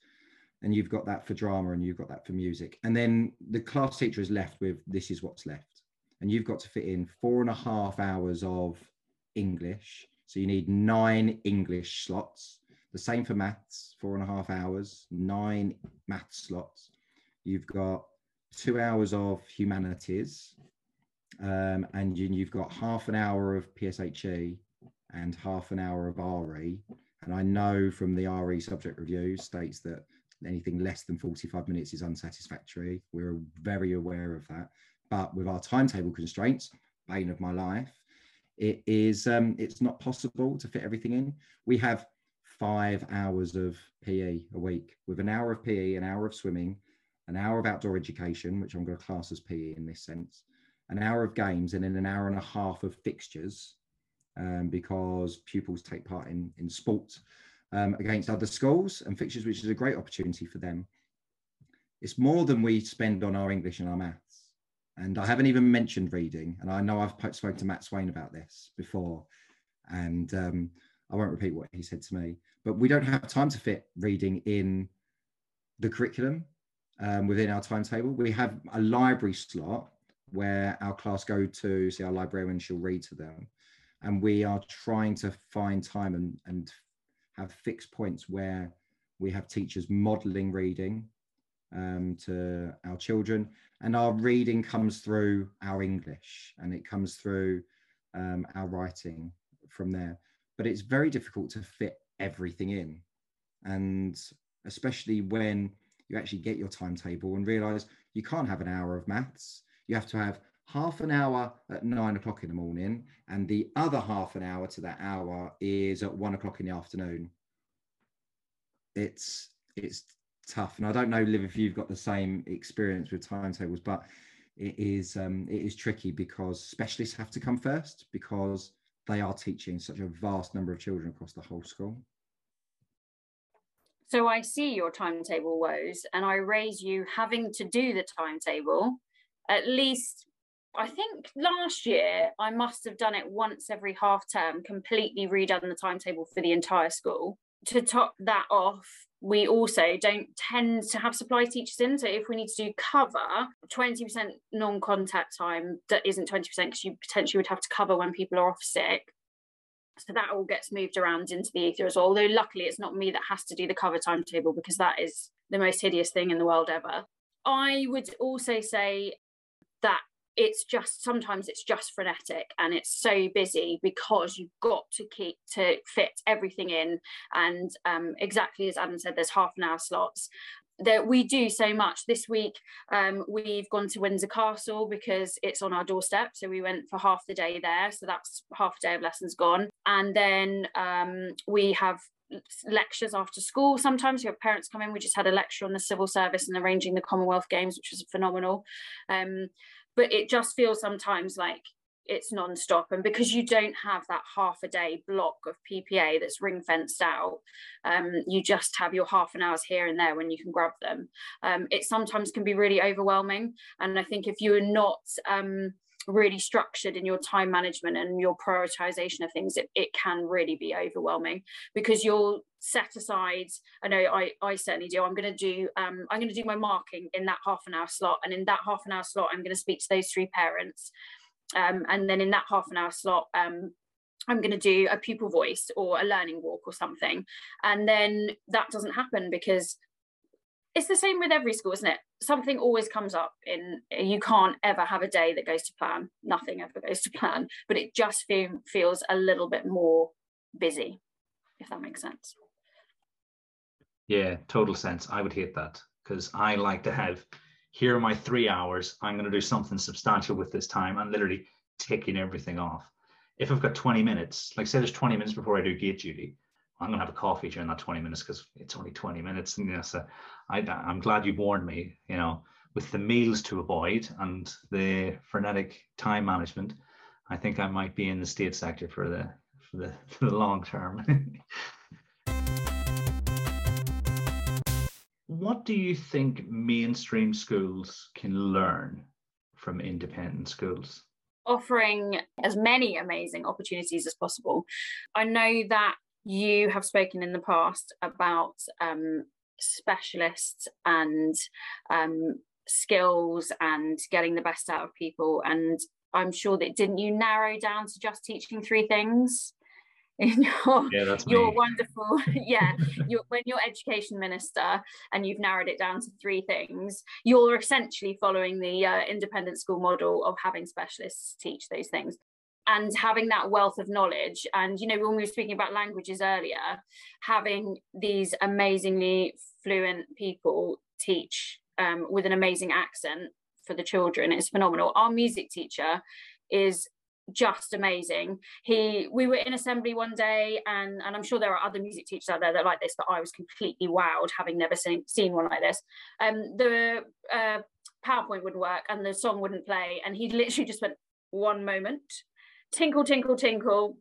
And you've got that for drama and you've got that for music. And then the class teacher is left with this is what's left. And you've got to fit in four and a half hours of English. So you need nine English slots. The same for maths, four and a half hours, nine math slots. You've got two hours of humanities, um, and you, you've got half an hour of PSHE and half an hour of RE. And I know from the RE subject review states that anything less than 45 minutes is unsatisfactory. We're very aware of that. But with our timetable constraints, bane of my life, it is um, it's not possible to fit everything in. We have five hours of PE a week with an hour of PE, an hour of swimming, an hour of outdoor education, which I'm going to class as PE in this sense, an hour of games and then an hour and a half of fixtures um, because pupils take part in, in sports um, against other schools and fixtures, which is a great opportunity for them. It's more than we spend on our English and our maths. And I haven't even mentioned reading. And I know I've spoken to Matt Swain about this before. And um, I won't repeat what he said to me, but we don't have time to fit reading in the curriculum um, within our timetable. We have a library slot where our class go to see our librarian, she'll read to them. And we are trying to find time and, and have fixed points where we have teachers modeling reading um, to our children. And our reading comes through our English and it comes through um, our writing from there. But it's very difficult to fit everything in. And especially when you actually get your timetable and realize you can't have an hour of maths. You have to have half an hour at nine o'clock in the morning, and the other half an hour to that hour is at one o'clock in the afternoon. It's it's tough, and I don't know, Liv, if you've got the same experience with timetables, but it is um, it is tricky because specialists have to come first because they are teaching such a vast number of children across the whole school. So I see your timetable woes and I raise you having to do the timetable at least I think last year I must have done it once every half term, completely redone the timetable for the entire school. To top that off, we also don't tend to have supply teachers in. So if we need to do cover, 20% non contact time that isn't 20% because you potentially would have to cover when people are off sick. So that all gets moved around into the ether as well. Although luckily it's not me that has to do the cover timetable because that is the most hideous thing in the world ever. I would also say that it's just sometimes it's just frenetic and it's so busy because you've got to keep to fit everything in. And um, exactly as adam said there's half an hour slots. That we do so much. This week um, we've gone to windsor castle because it's on our doorstep. So we went for half the day there. So that's half a day of lessons gone. And then um, we have lectures after school. Sometimes have parents come in we just had a lecture on the civil service and arranging the commonwealth games which was phenomenal. Um, but it just feels sometimes like it's non-stop and because you don't have that half a day block of ppa that's ring fenced out um, you just have your half an hours here and there when you can grab them. Um, it sometimes can be really overwhelming and i think if you're not um, really structured in your time management and your prioritization of things it, it can really be overwhelming because you'll set aside i know i i certainly do i'm going to do um, i'm going to do my marking in that half an hour slot and in that half an hour slot i'm going to speak to those three parents um, and then in that half an hour slot um, I'm going to do a pupil voice or a learning walk or something. And then that doesn't happen because it's the same with every school, isn't it? Something always comes up in you can't ever have a day that goes to plan. Nothing ever goes to plan, but it just feel, feels a little bit more busy, if that makes sense. Yeah, total sense. I would hate that because I like to have here are my three hours. I'm going to do something substantial with this time and literally ticking everything off. If I've got 20 minutes, like say there's 20 minutes before I do gate duty, I'm going to have a coffee during that 20 minutes because it's only 20 minutes. And you know, so I, I'm glad you warned me, you know, with the meals to avoid and the frenetic time management, I think I might be in the state sector for the, for the, for the long term. what do you think mainstream schools can learn from independent schools? Offering as many amazing opportunities as possible. I know that you have spoken in the past about um, specialists and um, skills and getting the best out of people. And I'm sure that didn't you narrow down to just teaching three things? in your yeah, that's your wonderful yeah you're, when you're education minister and you've narrowed it down to three things you're essentially following the uh, independent school model of having specialists teach those things and having that wealth of knowledge. And you know when we were speaking about languages earlier having these amazingly fluent people teach um, with an amazing accent for the children is phenomenal. Our music teacher is just amazing. He we were in assembly one day and and i'm sure there are other music teachers out there that like this but i was completely wowed having never seen, seen one like this. Um the uh, PowerPoint wouldn't work and the song wouldn't play. And he literally just went, one moment, tinkle, tinkle, tinkle,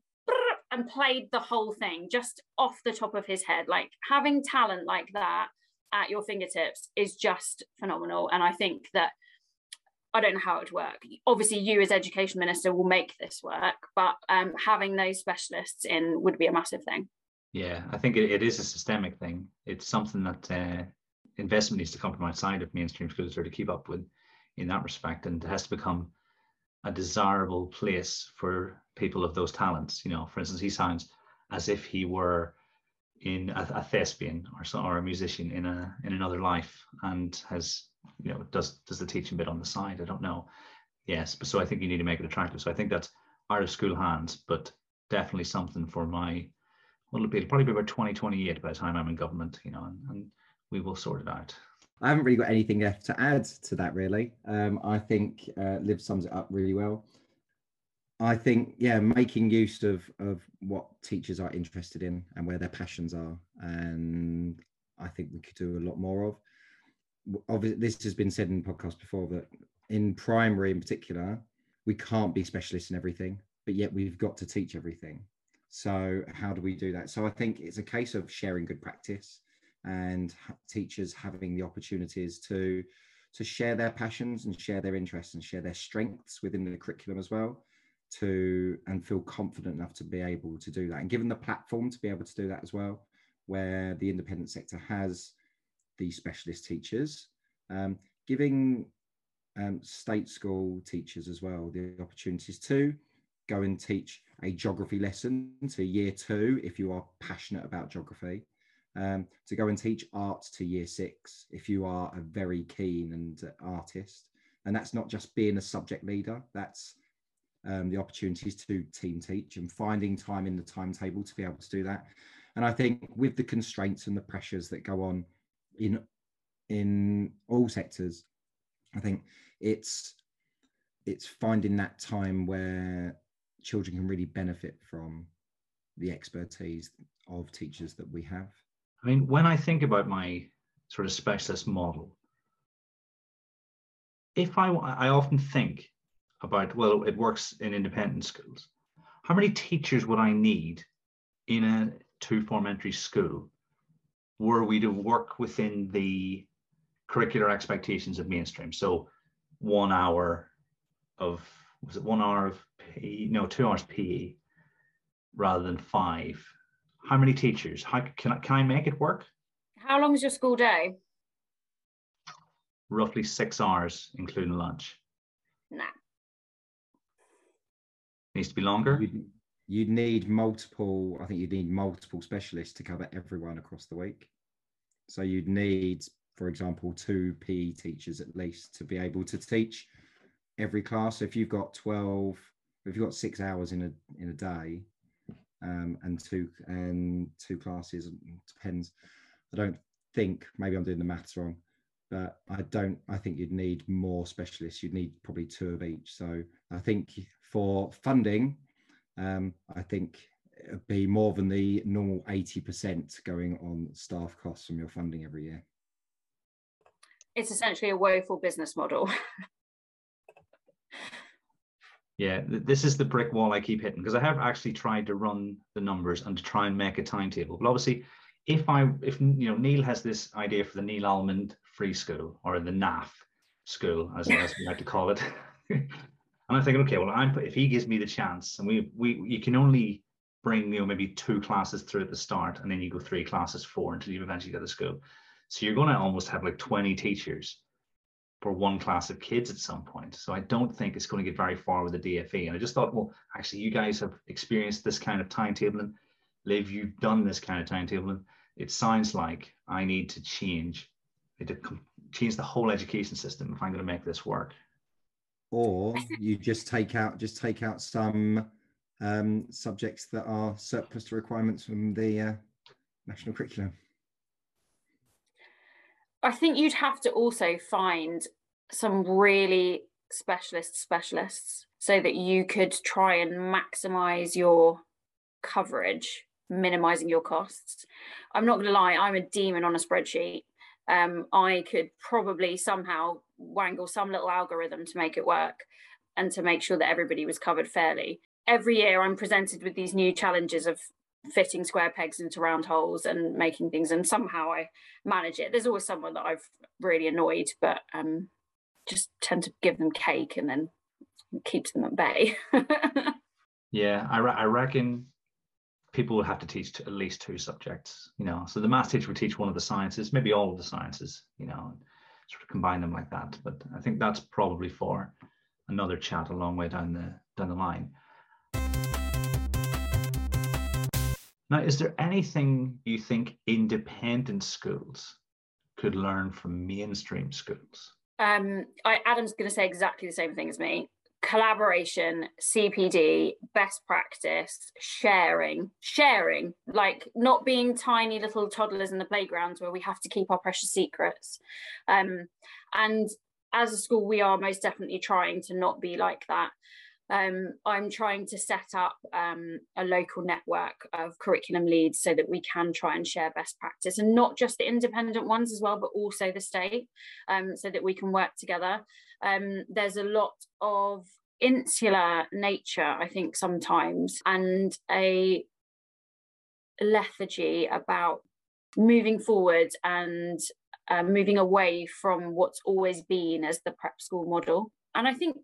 and played the whole thing just off the top of his head. Like having talent like that at your fingertips is just phenomenal. And I think that I don't know how it would work. Obviously, you as education minister will make this work, but um, having those specialists in would be a massive thing. Yeah, I think it, it is a systemic thing. It's something that uh, investment needs to come from outside of mainstream schools or to keep up with in that respect, and it has to become a desirable place for people of those talents. You know, for instance, he sounds as if he were in a, a thespian or so, or a musician in a in another life, and has you know does does the teaching bit on the side. I don't know. Yes, but so I think you need to make it attractive. So I think that's out of school hands, but definitely something for my. Well, it'll be it'll probably be about 2028 by the time I'm in government, you know, and, and we will sort it out. I haven't really got anything left to add to that, really. Um, I think uh, Liv sums it up really well. I think, yeah, making use of of what teachers are interested in and where their passions are, and I think we could do a lot more of. Obviously, this has been said in podcasts before that in primary, in particular, we can't be specialists in everything, but yet we've got to teach everything. So, how do we do that? So, I think it's a case of sharing good practice and teachers having the opportunities to to share their passions and share their interests and share their strengths within the curriculum as well to and feel confident enough to be able to do that. And given the platform to be able to do that as well where the independent sector has the specialist teachers um, giving um, state school teachers as well the opportunities to go and teach a geography lesson to year two if you are passionate about geography um, to go and teach art to year six if you are a very keen and uh, artist. And that's not just being a subject leader, that's um, the opportunities to team teach and finding time in the timetable to be able to do that. And I think with the constraints and the pressures that go on in in all sectors, I think it's it's finding that time where children can really benefit from the expertise of teachers that we have. I mean, when I think about my sort of specialist model, if I, I often think about, well, it works in independent schools. How many teachers would I need in a two form entry school were we to work within the curricular expectations of mainstream? So one hour of, was it one hour of PE? No, two hours PE rather than five how many teachers? How can I, can I make it work? How long is your school day? Roughly six hours, including lunch. Nah. Needs to be longer. You'd, you'd need multiple. I think you'd need multiple specialists to cover everyone across the week. So you'd need, for example, two PE teachers at least to be able to teach every class. So if you've got twelve, if you've got six hours in a in a day, um, and two and two classes depends. I don't think maybe I'm doing the maths wrong, but I don't. I think you'd need more specialists. You'd need probably two of each. So I think for funding, um, I think it'd be more than the normal eighty percent going on staff costs from your funding every year. It's essentially a woeful business model. Yeah, this is the brick wall I keep hitting because I have actually tried to run the numbers and to try and make a timetable. But obviously, if I if you know Neil has this idea for the Neil Almond Free School or the NAF school as, as we like to call it, and I'm thinking, okay, well, I'm if he gives me the chance, and we we you can only bring you know maybe two classes through at the start, and then you go three classes, four until you eventually get to school. So you're going to almost have like 20 teachers for one class of kids at some point. So I don't think it's going to get very far with the DFE. And I just thought, well, actually, you guys have experienced this kind of timetabling. Liv, you've done this kind of timetabling. It sounds like I need to change, to change the whole education system if I'm going to make this work. Or you just take out just take out some um, subjects that are surplus to requirements from the uh, national curriculum. I think you'd have to also find some really specialist specialists so that you could try and maximize your coverage, minimizing your costs. I'm not going to lie, I'm a demon on a spreadsheet. Um, I could probably somehow wangle some little algorithm to make it work and to make sure that everybody was covered fairly. Every year, I'm presented with these new challenges of fitting square pegs into round holes and making things, and somehow I manage it. There's always someone that I've really annoyed, but um, just tend to give them cake and then keeps them at bay. yeah, I, re- I reckon people would have to teach at least two subjects, you know. So the math teacher would teach one of the sciences, maybe all of the sciences, you know, sort of combine them like that. But I think that's probably for another chat a long way down the down the line. Now, is there anything you think independent schools could learn from mainstream schools? Um, I, Adam's going to say exactly the same thing as me collaboration, CPD, best practice, sharing, sharing, like not being tiny little toddlers in the playgrounds where we have to keep our precious secrets. Um, and as a school, we are most definitely trying to not be like that. Um, I'm trying to set up um, a local network of curriculum leads so that we can try and share best practice and not just the independent ones as well, but also the state um, so that we can work together. Um, there's a lot of insular nature, I think, sometimes, and a lethargy about moving forward and uh, moving away from what's always been as the prep school model. And I think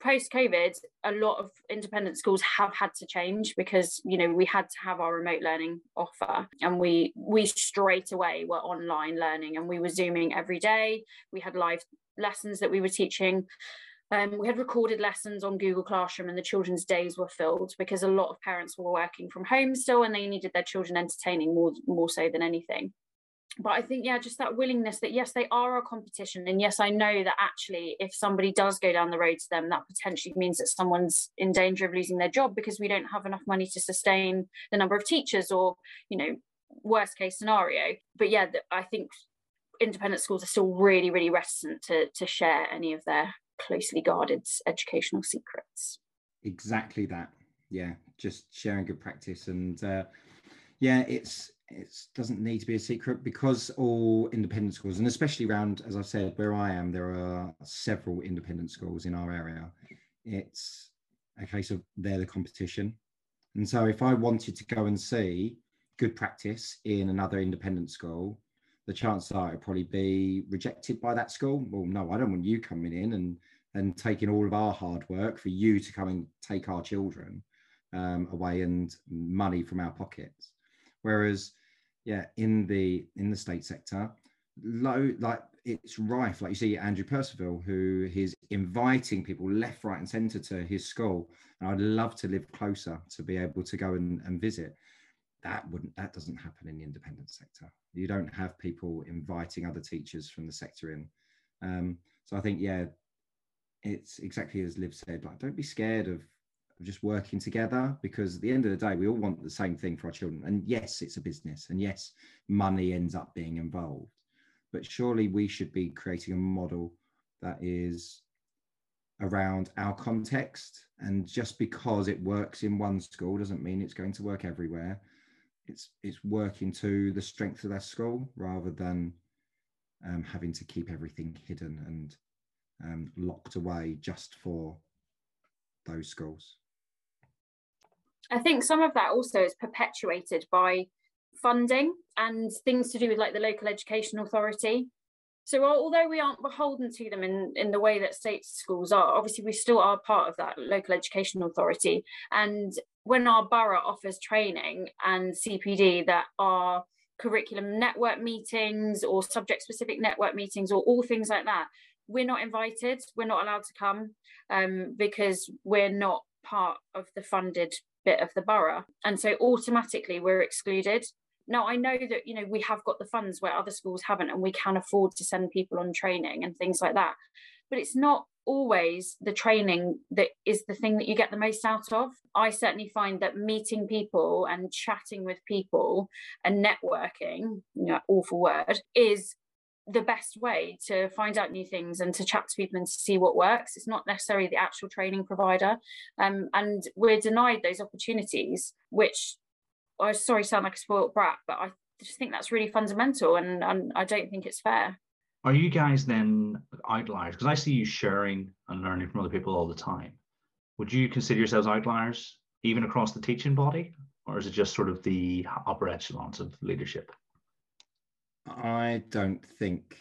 post covid a lot of independent schools have had to change because you know we had to have our remote learning offer and we we straight away were online learning and we were zooming every day we had live lessons that we were teaching um, we had recorded lessons on Google Classroom, and the children's days were filled because a lot of parents were working from home still, and they needed their children entertaining more more so than anything. But I think, yeah, just that willingness that yes, they are a competition, and yes, I know that actually, if somebody does go down the road to them, that potentially means that someone's in danger of losing their job because we don't have enough money to sustain the number of teachers, or you know, worst case scenario. But yeah, I think independent schools are still really, really reticent to to share any of their closely guarded educational secrets. Exactly that. Yeah, just sharing good practice, and uh, yeah, it's it doesn't need to be a secret because all independent schools, and especially around, as I said, where I am, there are several independent schools in our area. It's a case of they're the competition, and so if I wanted to go and see good practice in another independent school, the chances are it'd probably be rejected by that school. Well, no, I don't want you coming in and and taking all of our hard work for you to come and take our children um, away and money from our pockets. Whereas, yeah, in the in the state sector, low like it's rife. Like you see Andrew Percival, who is inviting people left, right, and centre to his school. And I'd love to live closer to be able to go and, and visit that wouldn't that doesn't happen in the independent sector you don't have people inviting other teachers from the sector in um, so i think yeah it's exactly as liv said like don't be scared of, of just working together because at the end of the day we all want the same thing for our children. And yes it's a business and yes money ends up being involved but surely we should be creating a model that is around our context. And just because it works in one school doesn't mean it's going to work everywhere. It's it's working to the strength of their school rather than um, having to keep everything hidden and um, locked away just for those schools. I think some of that also is perpetuated by funding and things to do with like the local education authority. So although we aren't beholden to them in, in the way that state schools are, obviously we still are part of that local education authority. And when our borough offers training and CPD that are curriculum network meetings or subject specific network meetings or all things like that, we're not invited, we're not allowed to come um, because we're not part of the funded bit of the borough. And so automatically we're excluded. Now I know that you know we have got the funds where other schools haven't, and we can afford to send people on training and things like that. But it's not always the training that is the thing that you get the most out of. I certainly find that meeting people and chatting with people and networking, you know, awful word, is the best way to find out new things and to chat to people and to see what works. It's not necessarily the actual training provider. Um, and we're denied those opportunities, which I sorry sound like a spoiled brat, but I just think that's really fundamental and, and I don't think it's fair. are you guys then outliers? Because I see you sharing and learning from other people all the time. Would you consider yourselves outliers even across the teaching body, or is it just sort of the upper echelons of leadership? I don't think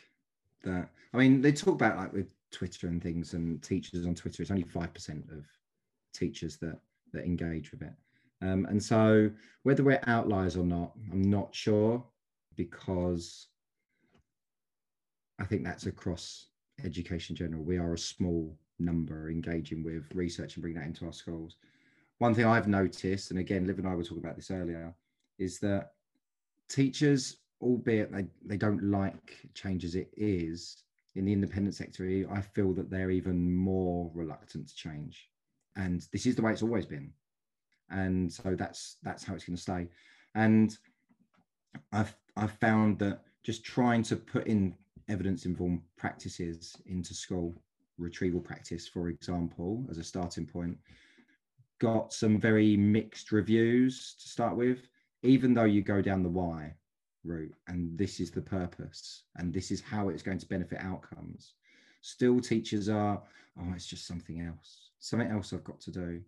that. I mean, they talk about like with Twitter and things, and teachers on Twitter. It's only five percent of teachers that that engage with it. Um, and so, whether we're outliers or not, I'm not sure because I think that's across education general. We are a small number engaging with research and bringing that into our schools. One thing I've noticed, and again, Liv and I were talking about this earlier, is that teachers, albeit they, they don't like change as it is, in the independent sector, I feel that they're even more reluctant to change. And this is the way it's always been. And so that's that's how it's going to stay. And I've I've found that just trying to put in evidence informed practices into school, retrieval practice, for example, as a starting point, got some very mixed reviews to start with, even though you go down the why route and this is the purpose and this is how it's going to benefit outcomes. Still, teachers are, oh, it's just something else, something else I've got to do.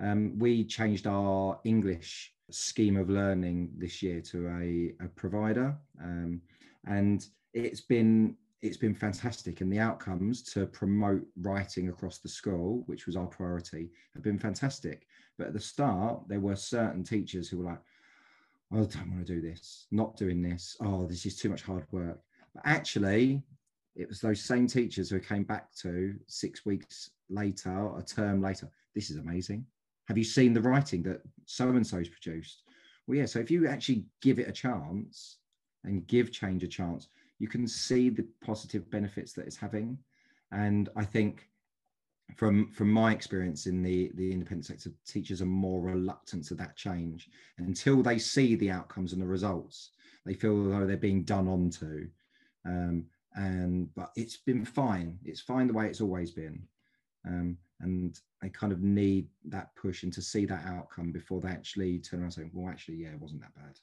Um, we changed our English scheme of learning this year to a, a provider, um, and it's been it's been fantastic and the outcomes to promote writing across the school which was our priority have been fantastic but at the start there were certain teachers who were like i don't want to do this not doing this. Oh this is too much hard work. But actually it was those same teachers who came back to six weeks later a term later. This is amazing. Have you seen the writing that so and so's produced? Well yeah so if you actually give it a chance and give change a chance you can see the positive benefits that it's having. And I think from from my experience in the the independent sector, teachers are more reluctant to that change until they see the outcomes and the results. They feel though they're being done onto. Um, and but it's been fine. It's fine the way it's always been. Um, and they kind of need that push and to see that outcome before they actually turn around and say, well, actually, yeah, it wasn't that bad.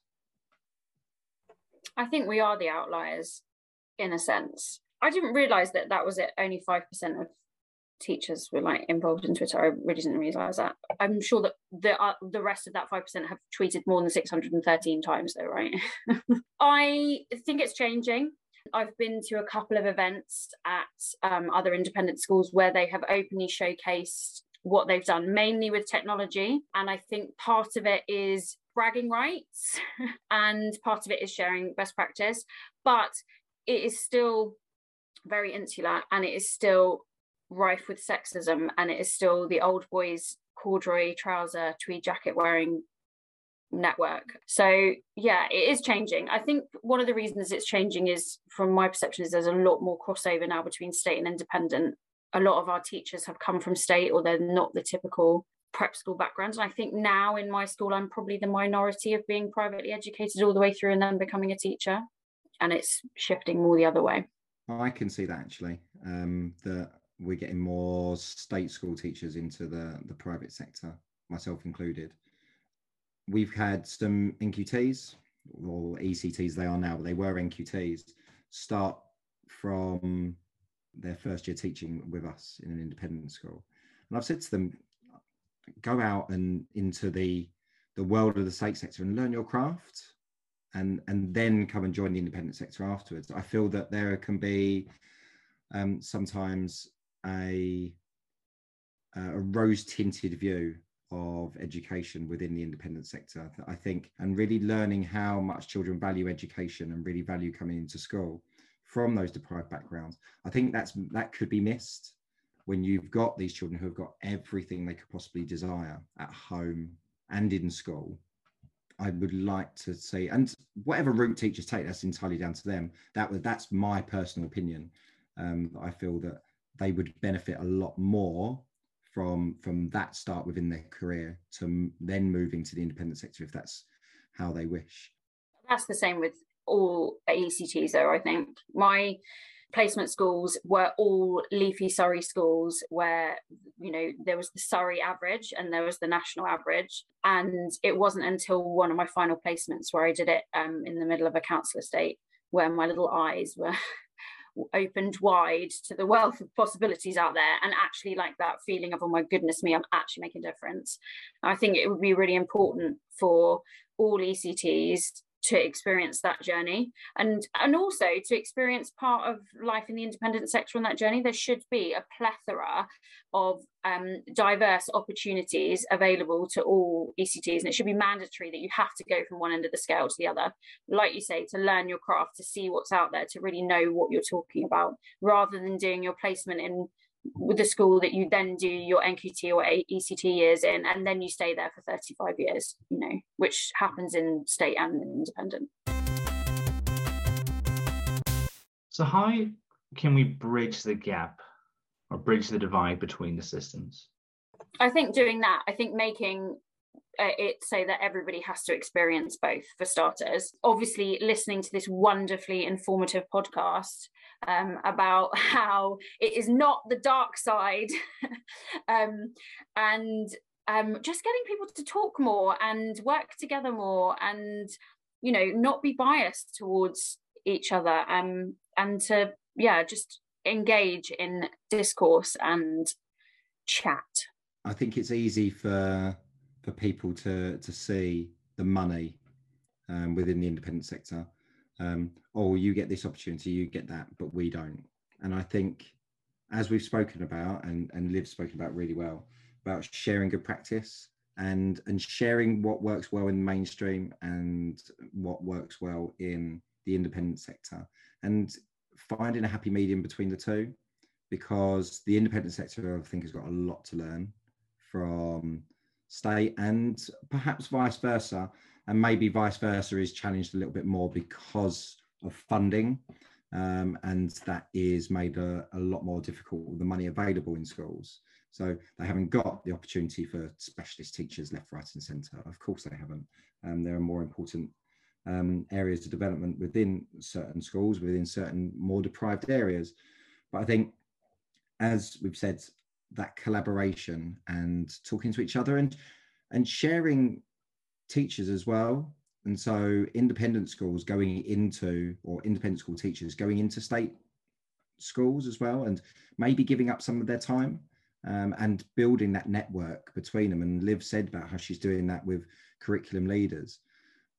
I think we are the outliers in a sense. I didn't realize that that was it. Only five percent of teachers were like involved in Twitter. I really didn't realize that. I'm sure that the uh, the rest of that five percent have tweeted more than 613 times, though, right? I think it's changing. I've been to a couple of events at um, other independent schools where they have openly showcased what they've done, mainly with technology. And I think part of it is bragging rights, and part of it is sharing best practice. But it is still very insular and it is still rife with sexism and it is still the old boys corduroy trouser tweed jacket wearing network so yeah it is changing i think one of the reasons it's changing is from my perception is there's a lot more crossover now between state and independent a lot of our teachers have come from state or they're not the typical prep school background and i think now in my school i'm probably the minority of being privately educated all the way through and then becoming a teacher and it's shifting more the other way. I can see that actually. Um, that we're getting more state school teachers into the the private sector, myself included. We've had some NQTs or ECTs they are now, but they were NQTs start from their first year teaching with us in an independent school. And I've said to them, go out and into the the world of the state sector and learn your craft and and then come and join the independent sector afterwards. I feel that there can be um, sometimes a a rose tinted view of education within the independent sector. I think, and really learning how much children value education and really value coming into school from those deprived backgrounds. I think that's that could be missed when you've got these children who have got everything they could possibly desire at home and in school I would like to see, and whatever route teachers take, that's entirely down to them. That was that's my personal opinion. Um, I feel that they would benefit a lot more from from that start within their career to then moving to the independent sector if that's how they wish. That's the same with all ECTs, though. I think my placement schools were all leafy Surrey schools where you know there was the Surrey average and there was the national average and it wasn't until one of my final placements where I did it um, in the middle of a council estate where my little eyes were opened wide to the wealth of possibilities out there and actually like that feeling of oh my goodness me i'm actually making a difference. I think it would be really important for all ects to experience that journey. And and also to experience part of life in the independent sector on that journey there should be a plethora of um, diverse opportunities available to all ECTs and it should be mandatory that you have to go from one end of the scale to the other. Like you say to learn your craft to see what's out there to really know what you're talking about rather than doing your placement in with the school that you then do your NQT or ECT years in, and then you stay there for 35 years, you know, which happens in state and independent. So, how can we bridge the gap or bridge the divide between the systems? I think doing that, I think making uh, it so that everybody has to experience both for starters. Obviously, listening to this wonderfully informative podcast um, about how it is not the dark side um, and um, just getting people to talk more and work together more and you know not be biased towards each other um, and to yeah just engage in discourse and chat i think it's easy for for people to to see the money um, within the independent sector um, oh, you get this opportunity, you get that, but we don't. And I think, as we've spoken about, and and Liv's spoken about really well, about sharing good practice and and sharing what works well in mainstream and what works well in the independent sector, and finding a happy medium between the two, because the independent sector, I think, has got a lot to learn from state and perhaps vice versa and maybe vice versa is challenged a little bit more because of funding um, and that is made a, a, lot more difficult with the money available in schools. So they haven't got the opportunity for specialist teachers left right and centre. Of course they haven't. Um, there are more important um, areas of development within certain schools within certain more deprived areas. But i think as we've said that collaboration and talking to each other and and sharing teachers as well. And so independent schools going into, or independent school teachers going into state schools as well, and maybe giving up some of their time um, and building that network between them. And Liv said about how she's doing that with curriculum leaders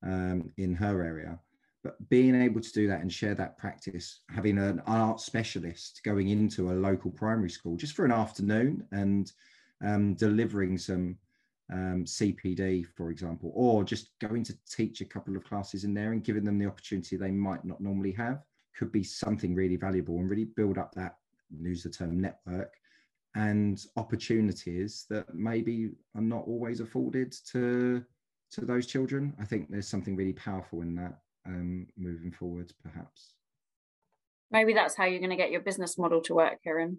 um, in her area. But being able to do that and share that practice, having an art specialist going into a local primary school just for an afternoon and um, delivering some um, CPD, for example, or just going to teach a couple of classes in there and giving them the opportunity they might not normally have could be something really valuable and really build up that, use the term network, and opportunities that maybe are not always afforded to to those children. I think there's something really powerful in that um, moving forwards, perhaps. Maybe that's how you're going to get your business model to work, Kieran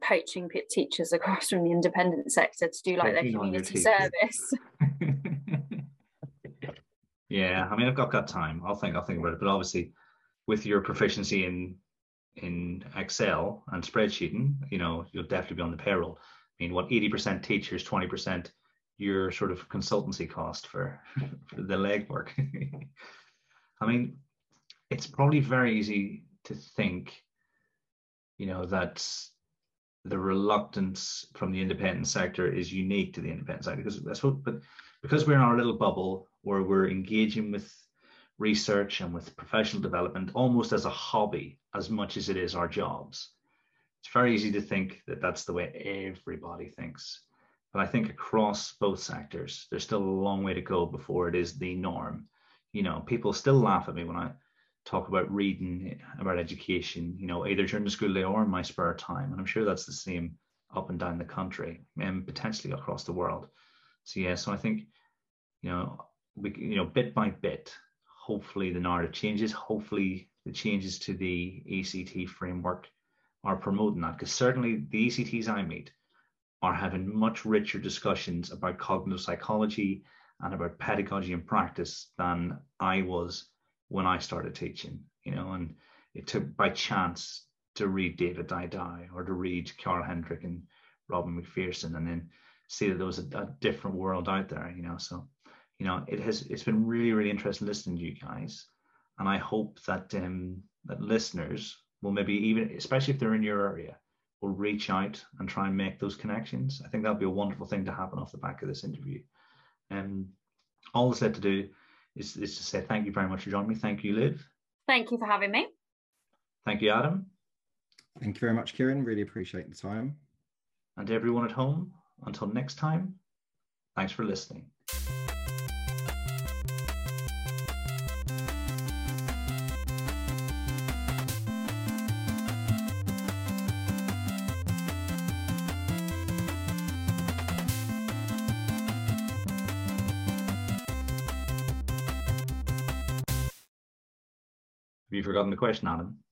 poaching teachers across from the independent sector to do like their community service. yeah, I mean, I've got, got time. I'll think. I'll think about it. But obviously, with your proficiency in in Excel and spreadsheeting, you know, you'll definitely be on the payroll. I mean, what eighty percent teachers, twenty percent your sort of consultancy cost for, for the legwork. I mean, it's probably very easy to think, you know, that the reluctance from the independent sector is unique to the independent sector because that's what but because we're in our little bubble where we're engaging with research and with professional development almost as a hobby as much as it is our jobs it's very easy to think that that's the way everybody thinks but i think across both sectors there's still a long way to go before it is the norm you know people still laugh at me when i talk about reading about education, you know, either during the school day or in my spare time. And I'm sure that's the same up and down the country and potentially across the world. So yeah, so I think, you know, we you know, bit by bit, hopefully the narrative changes. Hopefully the changes to the ECT framework are promoting that. Because certainly the ECTs I meet are having much richer discussions about cognitive psychology and about pedagogy and practice than I was when I started teaching, you know, and it took by chance to read David Didau or to read Carl Hendrick and Robin Macpherson and then see that there was a, a, different world out there, you know. So, you know, it has it's been really, really interesting listening to you guys. And I hope that um, that listeners will maybe even, especially if they're in your area, will reach out and try and make those connections. I think that'll be a wonderful thing to happen off the back of this interview. And um, all that's left to do is, is to say thank you very much for joining me. Thank you, Liv. Thank you for having me. Thank you, Adam. Thank you very much, Kieran. Really appreciate the time. And everyone at home, until next time, thanks for listening. Forgotten the question, Adam?